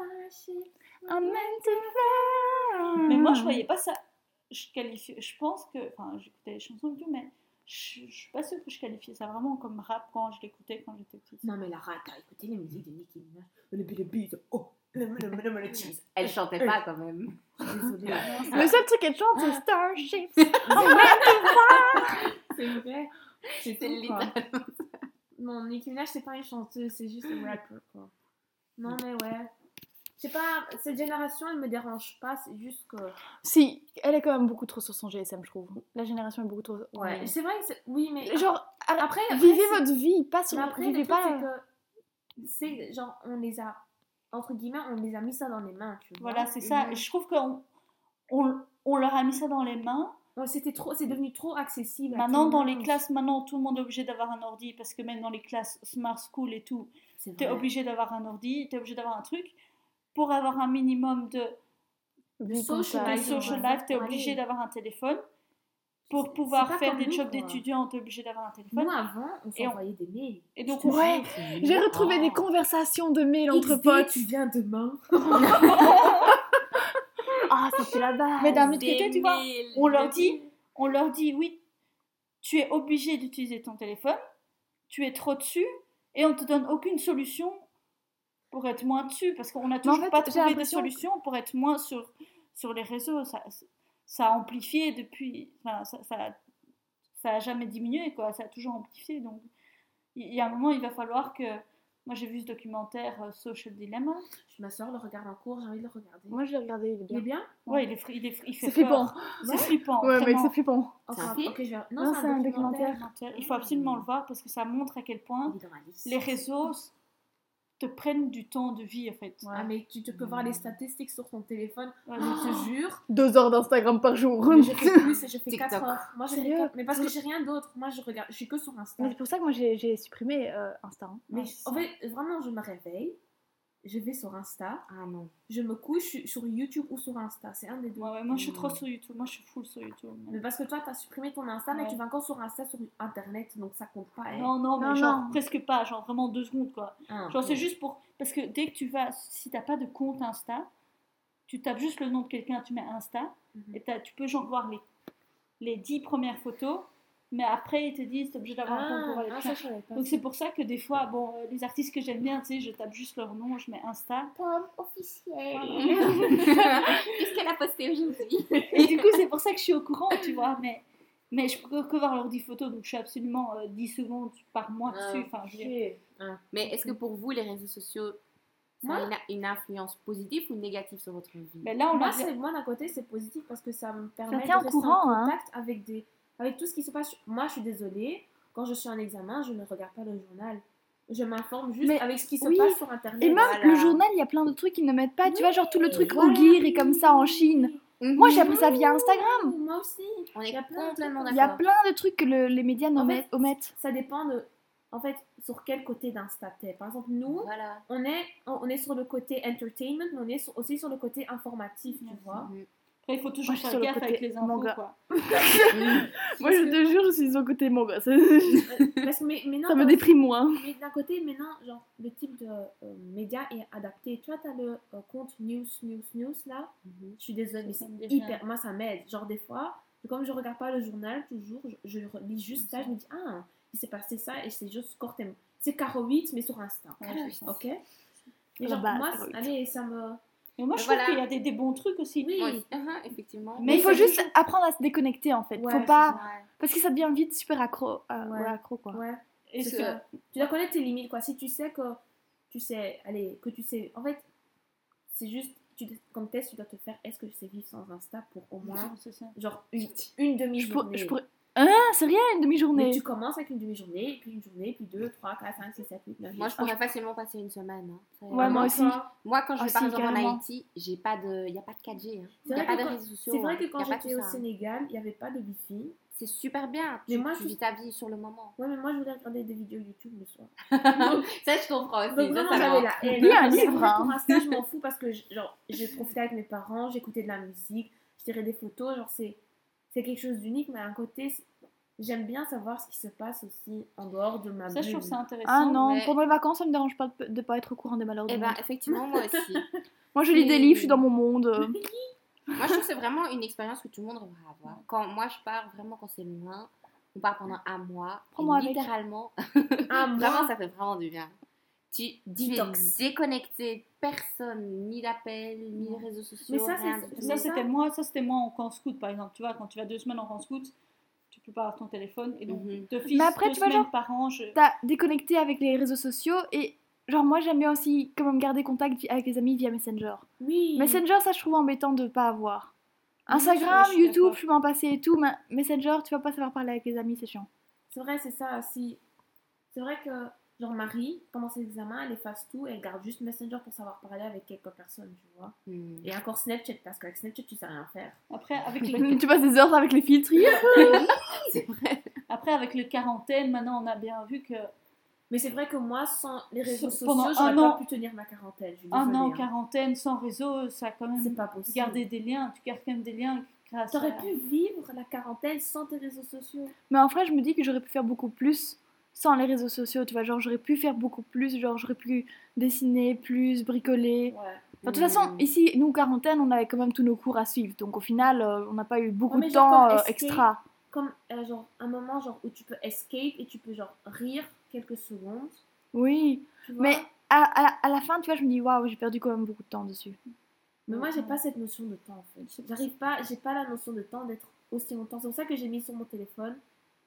Mais moi, je voyais pas ça. Je qualifie. Je pense que. Enfin, j'écoutais les chansons et tout, mais je, je suis pas sûre que je qualifiais ça vraiment comme rap quand je l'écoutais quand j'étais petite. Non, mais Lara, t'as écouté les musiques de Nicki Minaj Le beat, le beat, oh, le le le le le cheese. Elle chantait pas quand même. Désolée. Le seul truc qu'elle chante, c'est Starships. C'est vrai. C'est littéralement. Non, Nicki Minaj, c'est pas une chanteuse, c'est juste un rapper, quoi. Non, mais ouais. Je sais pas, cette génération, elle me dérange pas, c'est juste que. Si, elle est quand même beaucoup trop sur son GSM, je trouve. La génération est beaucoup trop. Ouais, c'est vrai que c'est. Oui, mais. Genre, après, après, vivez votre vie, pas sur. Mais après, vivez le truc, pas. c'est que. C'est genre, on les a. Entre guillemets, on les a mis ça dans les mains, tu vois. Voilà, c'est ça. Je trouve qu'on on, on leur a mis ça dans les mains. C'était trop, c'est devenu trop accessible. Maintenant, dans les classes, maintenant, tout le monde est obligé d'avoir un ordi parce que même dans les classes Smart School et tout, tu es obligé d'avoir un ordi, tu es obligé d'avoir un truc. Pour avoir un minimum de, social de life, social ouais. life, tu es obligé d'avoir un téléphone. Pour pouvoir faire des jobs quoi. d'étudiants, tu es obligé d'avoir un téléphone. Nous, avant, on s'envoyait des mails. Et donc, Ouais, j'ai retrouvé Oh. des conversations de mails entre XD, potes. tu viens demain. Ah, c'était la base. Mais d'un autre côté, tu vois, on leur dit, on leur dit, oui, tu es obligé d'utiliser ton téléphone, tu es trop dessus, et on te donne aucune solution pour être moins dessus, parce qu'on n'a toujours fait, pas trouvé de que- solution pour être moins sur, sur les réseaux. Ça, ça a amplifié depuis, enfin, ça, ça, ça a jamais diminué, quoi, ça a toujours amplifié. Donc, il y, a un moment, il va falloir que, moi j'ai vu ce documentaire euh, Social Dilemma, Ma soeur le regarde en cours, j'ai envie de le regarder. Moi, je l'ai regardé, il est Il est bien? bien ouais, il est, fri- il est, fri- il fait C'est flippant. C'est flippant. Ouais, mec, vraiment. c'est flippant. C'est un film ok, je vais- Non, Non, c'est un documentaire. documentaire. Il faut absolument le voir parce que ça montre à quel point Il est dans ma liste. les réseaux te prennent du temps de vie en fait. Ah, mais tu, tu peux voir les statistiques sur ton téléphone, Ouais, je te jure. Deux heures d'Instagram par jour. Mais je fais plus et je fais TikTok. 4 heures. Moi, je fais Sérieux quatre- Mais parce que j'ai rien d'autre. Moi, je regarde. Je suis que sur Insta. Mais c'est pour ça que moi, j'ai supprimé euh, Insta. hein. Mais Ouais, en fait, vraiment, je me réveille. Je vais sur Insta. Ah non. Je me couche sur YouTube ou sur Insta. C'est un des deux. Ouais, ouais, moi je suis trop sur YouTube, moi je suis full sur YouTube. Mais parce que toi, tu as supprimé ton Insta, mais tu vas encore sur Insta sur Internet. Donc ça compte pas. hein. Non, non, mais Non, genre non. presque pas, genre vraiment deux secondes quoi. Ah, Genre c'est juste pour. Parce que dès que tu vas. Si t'as pas de compte Insta, tu tapes juste le nom de quelqu'un, tu mets Insta, Mhm. et t'as- tu peux genre voir les, les dix premières photos, mais après ils te disent t'es obligé d'avoir un compte pour Ah, ah, ça. Donc c'est pour ça que des fois, bon, euh, les artistes que j'aime bien, tu sais, je tape juste leur nom, je mets Insta. Pomme officielle. Qu'est-ce qu'elle a posté aujourd'hui? Et du coup, c'est pour ça que je suis au courant, tu vois. Mais, Mais je peux que voir leurs 10 photos, donc je suis absolument euh, 10 secondes par mois Ah, dessus. Enfin, je veux dire, Mais est-ce que pour vous, les réseaux sociaux, ça a une, influence positive ou négative sur votre vie? Mais là, on Moi, moi d'un côté, c'est positif parce que ça me permet de au rester courant, en hein. contact avec, des, avec tout ce qui se passe. Moi, je suis désolée, quand je suis en examen, je ne regarde pas le journal. Je m'informe juste Mais avec ce qui se oui. passe sur Internet. Et même Voilà. le journal, il y a plein de trucs qu'ils ne mettent pas. Tu vois, genre tout le truc Voilà. Ogir et comme ça en Chine. Mhm. Moi, j'ai appris ça via Instagram. Moi aussi. On est Il y a plein de complètement Il y a plein de trucs que le- les médias En omettent. fait, omettent. Ça dépend de. En fait, sur quel côté d'Insta t'es. Par exemple, nous, Voilà. on est, on est sur le côté entertainment, mais on est sur- aussi sur le côté informatif, tu vois. Après, il faut toujours faire gaffe avec les infos, manga. quoi. Moi, je te jure, je suis au côté manga. Ça, Parce que, mais, mais non, ça me déprime moins. Mais d'un côté, maintenant, genre, le type de euh, média est adapté. Tu vois, t'as le euh, compte News, News, News, là. Mhm. Je suis désolée, mais c'est hyper... Moi, ça m'aide. Genre, des fois, comme je regarde pas le journal, toujours, je, je lis juste ça, je me dis, ah, il s'est passé ça, et c'est juste court et- C'est Caro 8, mais sur Insta. Ouais, c'est ça. Ok? Et genre, base, moi, Caro 8. allez, ça me... Mais moi, Mais je trouve voilà. qu'il y a des, des bons trucs aussi. Oui. Oui, mhm, effectivement. Mais il faut juste apprendre à se déconnecter en fait. Ouais, faut pas. Ouais. Parce que ça devient vite super accro. euh, Ouais. ouais, accro quoi. Ouais. Et ce-. Tu dois connaître tes limites, quoi. Si tu sais que tu sais, allez, que tu sais, en fait, c'est juste, tu, comme test, tu dois te faire, est-ce que je sais vivre sans Insta pour au moins, c'est ça. genre, une, une Je, pour- demi-journée. je pourrais. Ah, c'est rien une Mais demi-journée. tu commences avec une demi-journée, puis une journée, puis deux, trois, quatre, cinq, six, sept, huit, neuf. Moi, je pourrais facilement passer une semaine. hein. Ça, Ouais, moi aussi. Moi, quand je vais Ah, par si, exemple en. Haïti, j'ai pas de, y a pas de 4G. hein. C'est Y a vrai pas que de quand- réseaux sociaux. C'est vrai hein. que quand Y j'étais au ça, hein. Sénégal, il n'y avait pas de wifi. C'est super bien. Mais tu, moi, tu je- vis ta vie sur le moment. Ouais, mais moi, je voulais regarder des vidéos YouTube le soir. ça, je comprends aussi. Donc, ça, vraiment, ça j'avais va. la haine. Lis un livre, après, hein. Pour Insta, je m'en fous parce que, j'ai profité avec mes parents, j'écoutais de la musique, je tirais des photos. Genre, c'est c'est quelque chose d'unique, mais à un côté, c'est- j'aime bien savoir ce qui se passe aussi en dehors de ma Ça, je trouve ça intéressant. Ah non, mais- pendant les vacances, ça me dérange pas de, de pas être au courant des malheurs du Eh ben, monde. effectivement, moi aussi. Moi, je lis des livres, je suis dans mon monde. Moi, je trouve que c'est vraiment une expérience que tout le monde devrait avoir. Quand moi, je pars vraiment quand c'est loin, on part pendant un mois. Prends-moi avec. littéralement, Ah, moi, vraiment, ça fait vraiment du bien. Tu, tu es déconnecté, personne, ni d'appel, ni les réseaux sociaux. Mais ça, du. Ça, c'était ça- moi, ça, c'était moi en camp scout, par exemple. Tu vois, quand tu vas deux semaines en camp scout, tu peux pas avoir ton téléphone. Et donc, Mhm. d'office, Mais après, deux tu vois, genre, par an, je... T'as déconnecté avec les réseaux sociaux et. Genre, moi, j'aime bien aussi quand même garder contact avec les amis via Messenger. oui. Messenger, ça, je trouve embêtant de pas avoir. Oui, Instagram, je- je suis YouTube, je peux m'en passer et tout, mais Messenger, tu vas pas savoir parler avec les amis, c'est chiant. C'est vrai, c'est ça. Si... C'est vrai que, genre, Marie, pendant ses examens, elle efface tout, elle garde juste Messenger pour savoir parler avec quelques personnes, tu vois. Hmm. Et encore Snapchat, parce qu'avec Snapchat, tu sais rien faire. Après, avec le... tu passes des heures avec les filtres. C'est vrai. Après, avec le quarantaine, maintenant, on a bien vu que Mais c'est vrai que moi, sans les réseaux sociaux, j'aurais un pas an- pu tenir ma quarantaine. Un an, hein. quarantaine, sans réseau, ça a quand C'est même pas possible. gardé des liens. Tu gardes quand même des liens grâce T'aurais à... pu vivre la quarantaine sans tes réseaux sociaux. Mais en vrai, je me dis que j'aurais pu faire beaucoup plus sans les réseaux sociaux, tu vois. Genre, j'aurais pu faire beaucoup plus, genre, j'aurais pu dessiner plus, bricoler. Ouais. Enfin, de toute façon, Hmm. ici, nous, quarantaine, on avait quand même tous nos cours à suivre. Donc, au final, euh, on n'a pas eu beaucoup Ouais, de temps euh, extra. Comme euh, genre un moment genre où tu peux escape et tu peux genre rire quelques secondes. Oui. Mais à, à la fin, tu vois, je me dis, waouh, j'ai perdu quand même beaucoup de temps dessus. Mais moi, j'ai pas cette notion de temps en fait. J'arrive pas, j'ai pas la notion de temps d'être aussi longtemps. C'est pour ça que j'ai mis sur mon téléphone,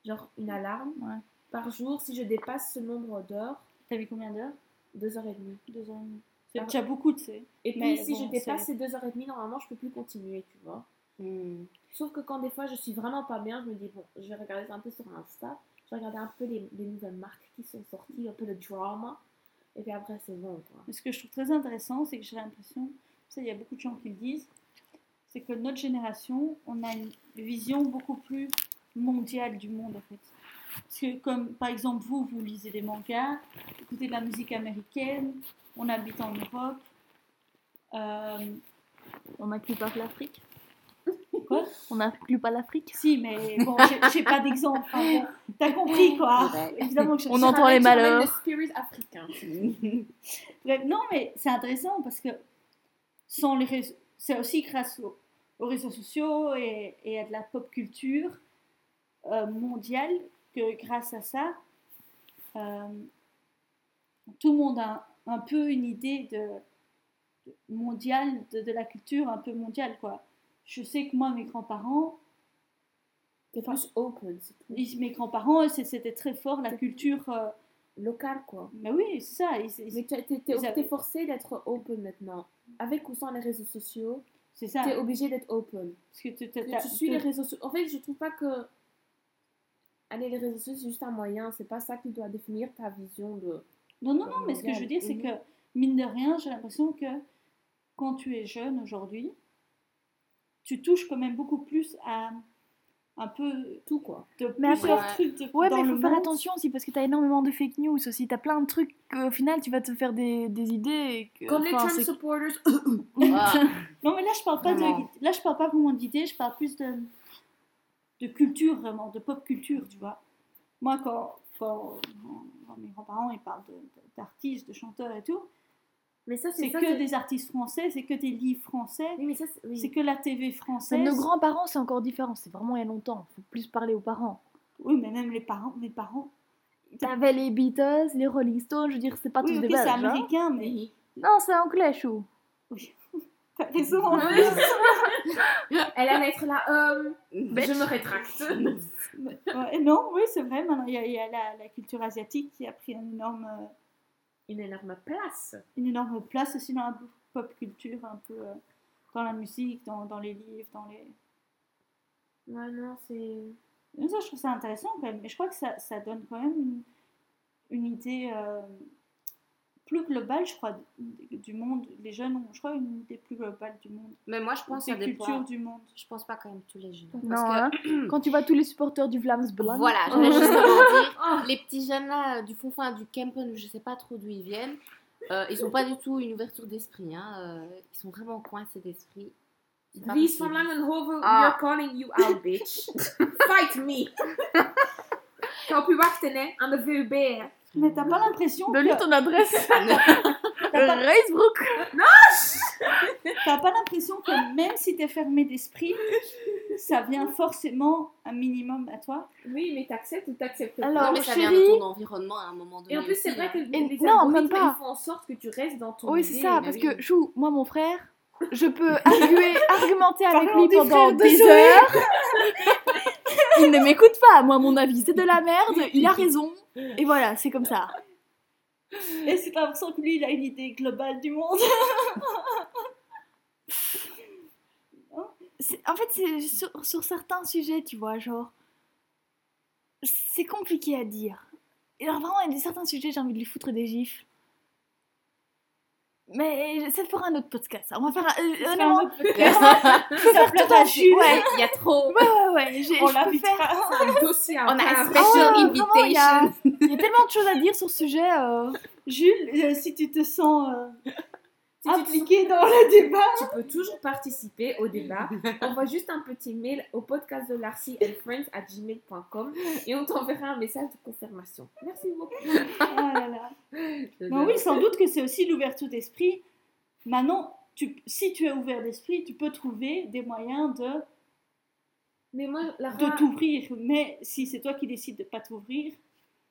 genre une alarme Ouais. Par jour. Si je dépasse ce nombre d'heures, T'as vu combien d'heures? Deux heures et demie. Deux heures et demie. C'est déjà beaucoup, tu sais. Et puis Mais si bon, je dépasse ces deux heures et demie, normalement, je peux plus continuer, tu vois. Hmm. Sauf que quand des fois je suis vraiment pas bien, je me dis bon, je vais regarder un peu sur Insta, je vais regarder un peu les, les nouvelles marques qui sont sorties, un peu le drama, et puis après c'est bon quoi. Mais ce que je trouve très intéressant, c'est que j'ai l'impression, ça il y a beaucoup de gens qui le disent, c'est que notre génération, on a une vision beaucoup plus mondiale du monde en fait. Parce que comme par exemple vous, vous lisez des mangas, écoutez de la musique américaine, on habite en Europe. Euh, On n'inclut pas l'Afrique. Quoi? On n'inclut pas l'Afrique? si, mais bon, j'ai- pas d'exemple. T'as compris quoi. Évidemment que je On entend les malheurs. le spirit africain. Bref, non, mais c'est intéressant parce que sans les réseaux, c'est aussi grâce aux, aux réseaux sociaux et, et à de la pop culture euh, mondiale que grâce à ça, euh, tout le monde a un peu une idée de, de mondiale, de, de la culture un peu mondiale, quoi. Je sais que moi, mes grands-parents, T'es plus open, ils- mes grands-parents, c'était très fort la culture. euh, Local, quoi. mais oui, c'est ça. ils- ils- Mais avaient- t'es forcé d'être open maintenant. Avec ou sans les réseaux sociaux, C'est ça. t'es obligé d'être open. Parce que tu, Que tu suis les réseaux sociaux. En fait, je trouve pas que. Allez, les réseaux sociaux, c'est juste un moyen. C'est pas ça qui doit définir ta vision de. Non, non, non, mais ce que je veux dire, c'est Mhm. que, mine de rien, j'ai l'impression que quand tu es jeune aujourd'hui, tu touches quand même beaucoup plus à un peu Tout, quoi. de Mais plusieurs après- trucs de- Ouais, dans mais il faut faire attention aussi parce que t'as énormément de fake news aussi. T'as plein de trucs qu'au final tu vas te faire des, des idées. Et que, Comme les Trump supporters. Ah, Non, mais là, je parle pas Vraiment. de, là, je parle pas vraiment d'idées, je parle plus de, de culture, vraiment, de pop culture, tu vois. Moi, quand, quand, quand mes grands-parents, ils parlent de- d'artistes, de chanteurs et tout, Mais ça, c'est que des artistes français, c'est que des livres français, Oui, mais ça, c'est. oui. que la TV Mais française. nos grands-parents, c'est encore différent. C'est vraiment il y a longtemps. Faut plus parler aux parents. Oui, mais même les parents, mes parents. T'avais les Beatles, les Rolling Stones. Je veux dire, c'est pas Oui, tous ok, des c'est hein. américain, mais Oui. Non, c'est anglais, chou. T'as raison. hein. Elle allait être là. Euh, je me rétracte. Ouais, non, oui, c'est vrai. Maintenant, il y a, il y a la, la culture asiatique qui a pris une énorme, euh, Une énorme place. une énorme place aussi dans la pop culture, un peu euh, dans la musique, dans, dans les livres, dans les. Ouais, non, c'est. Mais ça, je trouve ça intéressant quand même. Mais je crois que ça, ça donne quand même une, une idée euh, plus globale, je crois, du monde. Les jeunes ont, je crois, une idée plus globale du monde, Mais moi, je pense que des ça cultures dépend. du monde. Je pense pas quand même tous les jeunes. Non, Parce que, hein. Quand tu vois tous les supporters du Vlaams Blanc. voilà, je voulais justement dire, les petits jeunes là, du fond fin du Kempen, je sais pas trop d'où ils viennent, euh, ils sont pas du tout une ouverture d'esprit. Hein, euh, ils sont vraiment coincés d'esprit. Van Langenhoven, Ah. we are calling you out, bitch. Fight me. Ik heb u wachten, hè, aan de VUB. Mais t'as pas l'impression Donne-lui que ton adresse. pas, Racebrook. t'as pas l'impression que même si t'es fermé d'esprit, ça vient forcément un minimum à toi? Oui, mais t'acceptes ou t'acceptes pas. Alors, non, mais ça vient de ton environnement à un moment donné. Et en plus, c'est vrai que les non, même pas. font en sorte que tu restes dans ton Oui, c'est ça. Parce que, chou, moi, mon frère, je peux arguer, argumenter avec lui pendant des heures. Il ne m'écoute pas. Moi, mon avis, c'est de la merde. Il a raison. Et voilà, c'est comme ça. Et c'est pas l'impression que lui, il a une idée globale du monde. En fait, c'est sur, sur certains sujets, tu vois, genre. C'est compliqué à dire. Et alors, vraiment, il y a des- certains sujets, j'ai envie de lui foutre des gifles. Mais c'est pour un autre podcast. ça. On va faire un. euh, C'est un autre podcast. je peux faire tout un Jules. Ouais, Il y a trop. ouais, ouais. ouais, j'ai- On je faire. un dossier On a un special ouais, vraiment, il y a- invitation. Il y a tellement de choses à dire sur ce sujet. euh. Jules, euh, si tu te sens euh, impliqué dans le débat, Tu peux toujours participer au débat. Envoie juste un petit mail au podcast de Larcy and Friends à gmail.com et on t'enverra un message de confirmation. Merci beaucoup. oh là là. Non, oui, sans doute que c'est aussi l'ouverture d'esprit. Maintenant, tu, si tu es ouvert d'esprit, tu peux trouver des moyens de, Mais moi, la de t'ouvrir. Mais si c'est toi qui décides de pas t'ouvrir,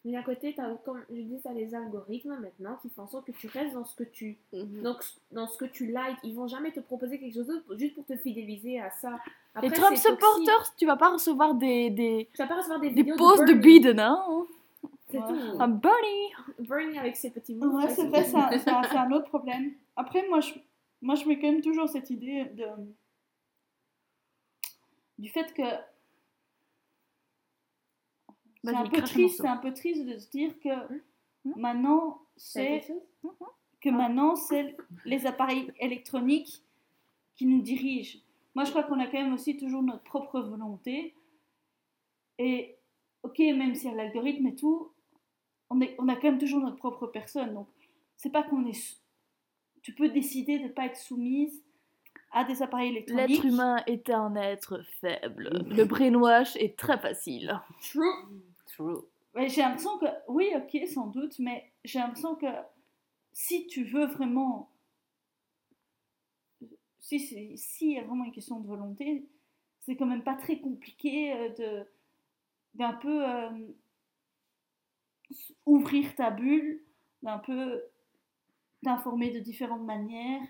Mais à côté, t'as, comme je dis, t'as les algorithmes maintenant qui font en sorte que tu restes dans ce que tu, Mhm. donc, dans ce que tu likes. Ils vont jamais te proposer quelque chose d'autre juste pour te fidéliser à ça. Les Après, Trump c'est toxique. supporters, tu vas pas recevoir des, des, Tu vas pas recevoir des des posts de Bernie. Biden, hein. C'est Ouais. tout. Un Bernie. Bernie avec ses petits mots. ouais, c'est vrai, c'est un, c'est un- c'est un autre problème. Après, moi je, moi, je mets quand même toujours cette idée de, du fait que c'est un peu triste, c'est un peu triste de se dire que Hum. maintenant C'est chose que maintenant c'est les appareils électroniques qui nous dirigent. Moi, je crois qu'on a quand même aussi toujours notre propre volonté. Et ok, même si y a l'algorithme et tout, on, est, on a quand même toujours notre propre personne. Donc, c'est pas qu'on est. Tu peux décider de ne pas être soumise à des appareils électroniques. L'être humain est un être faible. Le brainwash est très facile. True. J'ai l'impression que, oui, ok, sans doute, mais j'ai l'impression que si tu veux vraiment. Si c'est- s'il y a vraiment une question de volonté, c'est quand même pas très compliqué euh, de d'un peu euh, ouvrir ta bulle, d'un peu d'informer de différentes manières.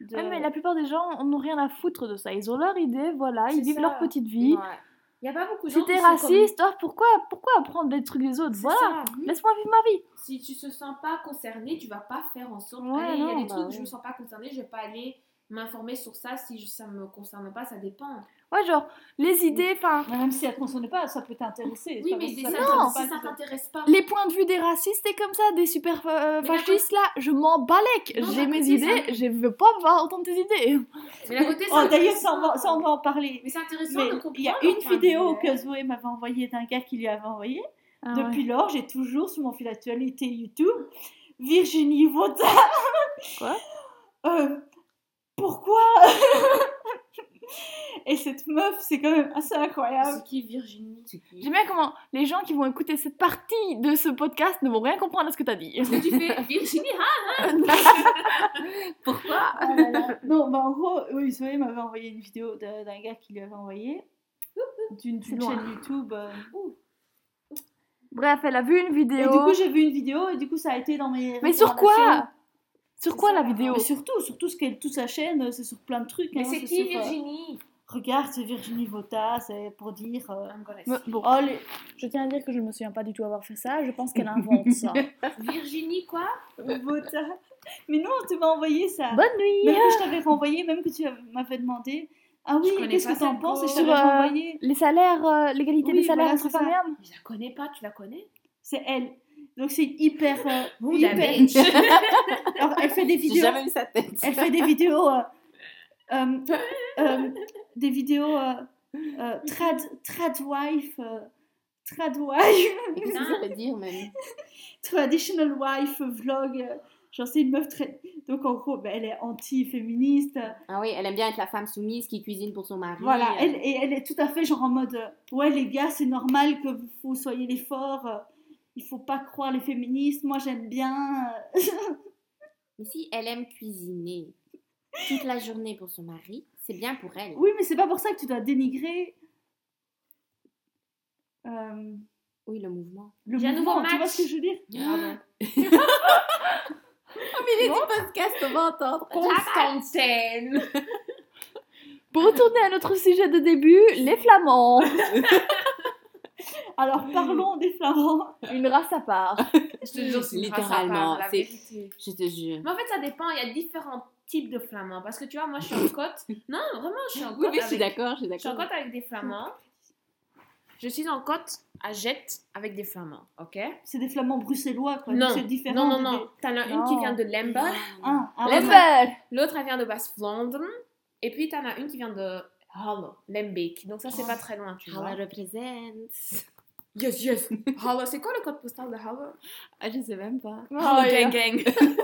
de- Ouais, mais la plupart des gens n'ont rien à foutre de ça. Ils ont leur idée, voilà, ils vivent ça. leur petite vie. Ouais. Il y a pas beaucoup de gens comme- raciste, oh, pourquoi, pourquoi apprendre des trucs des autres? Voilà, laisse-moi vivre ma vie. Si tu te sens pas concerné, tu vas pas faire en sorte. Ouais, il y a des bah trucs, ouais. je me sens pas concernée, je vais pas aller m'informer sur ça si je- ça me concerne pas, ça dépend. Ouais, genre, les idées, enfin, Même si elle ne concerne pas, ça peut t'intéresser. Oui, mais ça, ça- si ça que- t'intéresse pas. les points de vue des racistes et comme ça, des super euh, fascistes là, je m'en balèque. J'ai mes idées, ça- je veux pas voir entendre tes idées. Mais côté, Oh, D'ailleurs, ça, on va- ça, on va en parler. Mais c'est intéressant Mais de comprendre. il y a une vidéo que hein. Zoé m'avait envoyée d'un gars qui lui avait envoyé. Ah Depuis lors, j'ai toujours sur mon fil d'actualité YouTube Virginie Vautrin. Quoi? Euh, Pourquoi Et cette meuf, c'est quand même assez incroyable. C'est qui Virginie J'aime bien comment les gens qui vont écouter cette partie de ce podcast ne vont rien comprendre à ce que t'as dit. Est-ce que tu fais Virginie hein Pourquoi Ah là là. Non, bah en gros, oui, Zoé m'avait envoyé une vidéo d'un gars qui lui avait envoyé d'une chaîne YouTube. euh. Bref, elle a vu une Et vidéo. du coup, j'ai vu une vidéo et du coup, ça a été dans mes. Mais sur quoi Sur quoi la vidéo Mais surtout, surtout ce qu'elle, toute sa chaîne, c'est sur plein de trucs. Mais hein, c'est qui sur, euh, Virginie? Regarde, c'est Virginie Vota, c'est pour dire. euh. Bon, Oh, les... je tiens à dire que je me souviens pas du tout avoir fait ça. Je pense qu'elle invente ça. Virginie quoi? Vota. Mais non, tu m'as envoyé ça. Bonne nuit. Même que je t'avais renvoyé, même que tu m'avais demandé. Ah oui, Je connais qu'est-ce que t'en penses Sur, euh, renvoyé? Les salaires, euh, l'égalité Oui, des salaires voilà, entre femmes et ça. hommes. Je la connais pas, tu la connais? C'est elle. Donc c'est hyper. euh, Ouh, la hyper... bitch. Alors, elle fait des J'ai vidéos. jamais vu sa tête. Elle fait des vidéos. euh, euh, euh, des vidéos. Euh, euh, trad, tradwife. Euh, tradwife. Qu'est-ce que ça veut dire même? Traditional wife vlog. euh, Genre, c'est une meuf très. Donc, en gros, ben, elle est anti-féministe. Ah oui, elle aime bien être la femme soumise qui cuisine pour son mari. Voilà, euh, elle, et elle est tout à fait genre en mode euh, Ouais, les gars, c'est normal que vous, vous soyez les forts. euh, il faut pas croire les féministes. Moi, j'aime bien. euh. Mais si elle aime cuisiner toute la journée pour son mari, c'est bien pour elle. Oui, mais c'est pas pour ça que tu dois dénigrer. euh, Oui, le mouvement. le J'ai un mouvement, nouveau tu vois ce que je veux dire? Pardon. Oh, mais il est du podcast, on va entendre. Constantine Pour retourner à notre sujet de début, les flamands. Alors, parlons des flamands. Une race à part. Je te jure, c'est une race à part, Littéralement, la c'est- vérité. Je te jure. Mais en fait, ça dépend. Il y a différents types de flamands. Parce que tu vois, moi, je suis en côte. Non, vraiment, je suis en Oui, côte. mais je suis d'accord, je suis Je suis en d'accord. côte avec des flamands. Je suis en côte à Jette avec des flamands, ok? C'est des flamands bruxellois, quoi. Non, C'est différent. non, non, des- non. T'en as une qui vient de Lemberg, Ah, ah, l'autre elle vient de Basse-Vlaanderen, et puis t'en as une qui vient de Halle, Lembeek. Donc ça, c'est Oh. pas très loin, tu vois. Halle représente. Yes, yes. Halle, c'est quoi le code postal de Halle Ah, je sais même pas. Halle, yeah. gang, gang.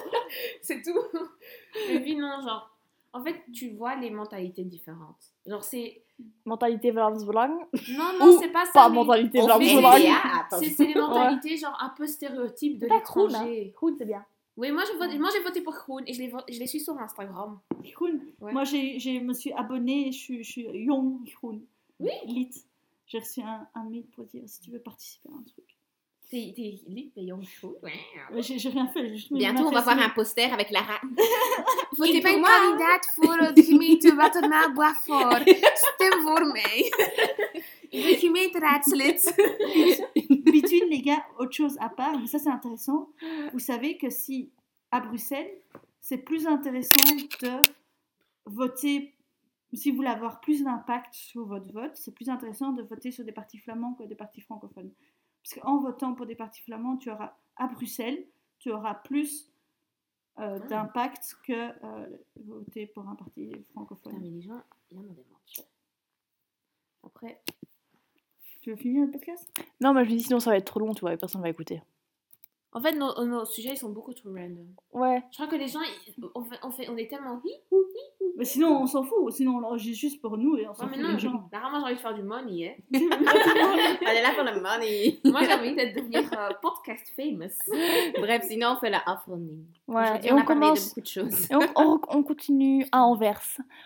c'est tout. Et puis non, genre, en fait, tu vois les mentalités différentes. Genre, c'est. Mentalité Vlaams-Belang. Non, non, c'est pas ça. Pas mais- mentalité Vlaams-Belang. théâtres. C'est c'est des mentalités genre un peu stéréotypes de Groen, l'étranger. Groen, c'est bien. Oui, moi j'ai voté, moi j'ai voté pour Groen et je les, je les suis sur Instagram. Groen. Ouais. Moi, j'ai, j'ai- me suis abonnée, je suis, je suis Young Groen. Oui. Lit. J'ai reçu un, un mail pour dire si tu veux participer à un truc. T'es lit, t'es young. Mais J'ai, j'ai rien fait. juste Bientôt, on va voir un poster avec Lara. Moi. voor de gemeente Waternaar-Boisfort. Stem voor mij. Between, les gars, autre chose à part, mais ça c'est intéressant. Vous savez que si à Bruxelles, c'est plus intéressant de voter, si vous voulez avoir plus d'impact sur votre vote, c'est plus intéressant de voter sur des partis flamands que des partis francophones. Parce qu'en votant pour des partis flamands, tu auras à Bruxelles, tu auras plus euh, d'impact que euh, voter pour un parti Putain, francophone. mais les gens, il y en a des. Après, Tu veux finir le podcast? Non, mais je me dis sinon ça va être trop long, tu vois, et personne va écouter. En fait, nos, nos sujets ils sont beaucoup trop random. Ouais. Je crois que les gens, on, fait, on, fait, on est tellement. Mais sinon, on s'en fout. Sinon, on l'enregistre juste pour nous et on s'en Ouais, fout non, des gens. Moi j'ai envie de faire du money. Hein. Elle est là pour le money. Moi j'ai envie de devenir euh, podcast famous. Bref, sinon, on fait la off-running. Ouais. Et on, on a parlé commence. de beaucoup de choses. Et on, on- on continue à Anvers.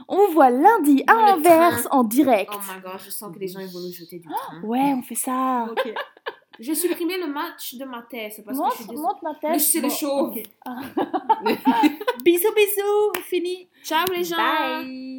On vous voit lundi à Dans Anvers en direct. Oh my god, je sens que les gens ils vont nous jeter du train. Ouais, on fait ça. Ok. J'ai supprimé le match de ma thèse parce que je suis Montre, montre ma tête. c'est le show. ok. Bisous, bisous, fini. Ciao les gens. Bye!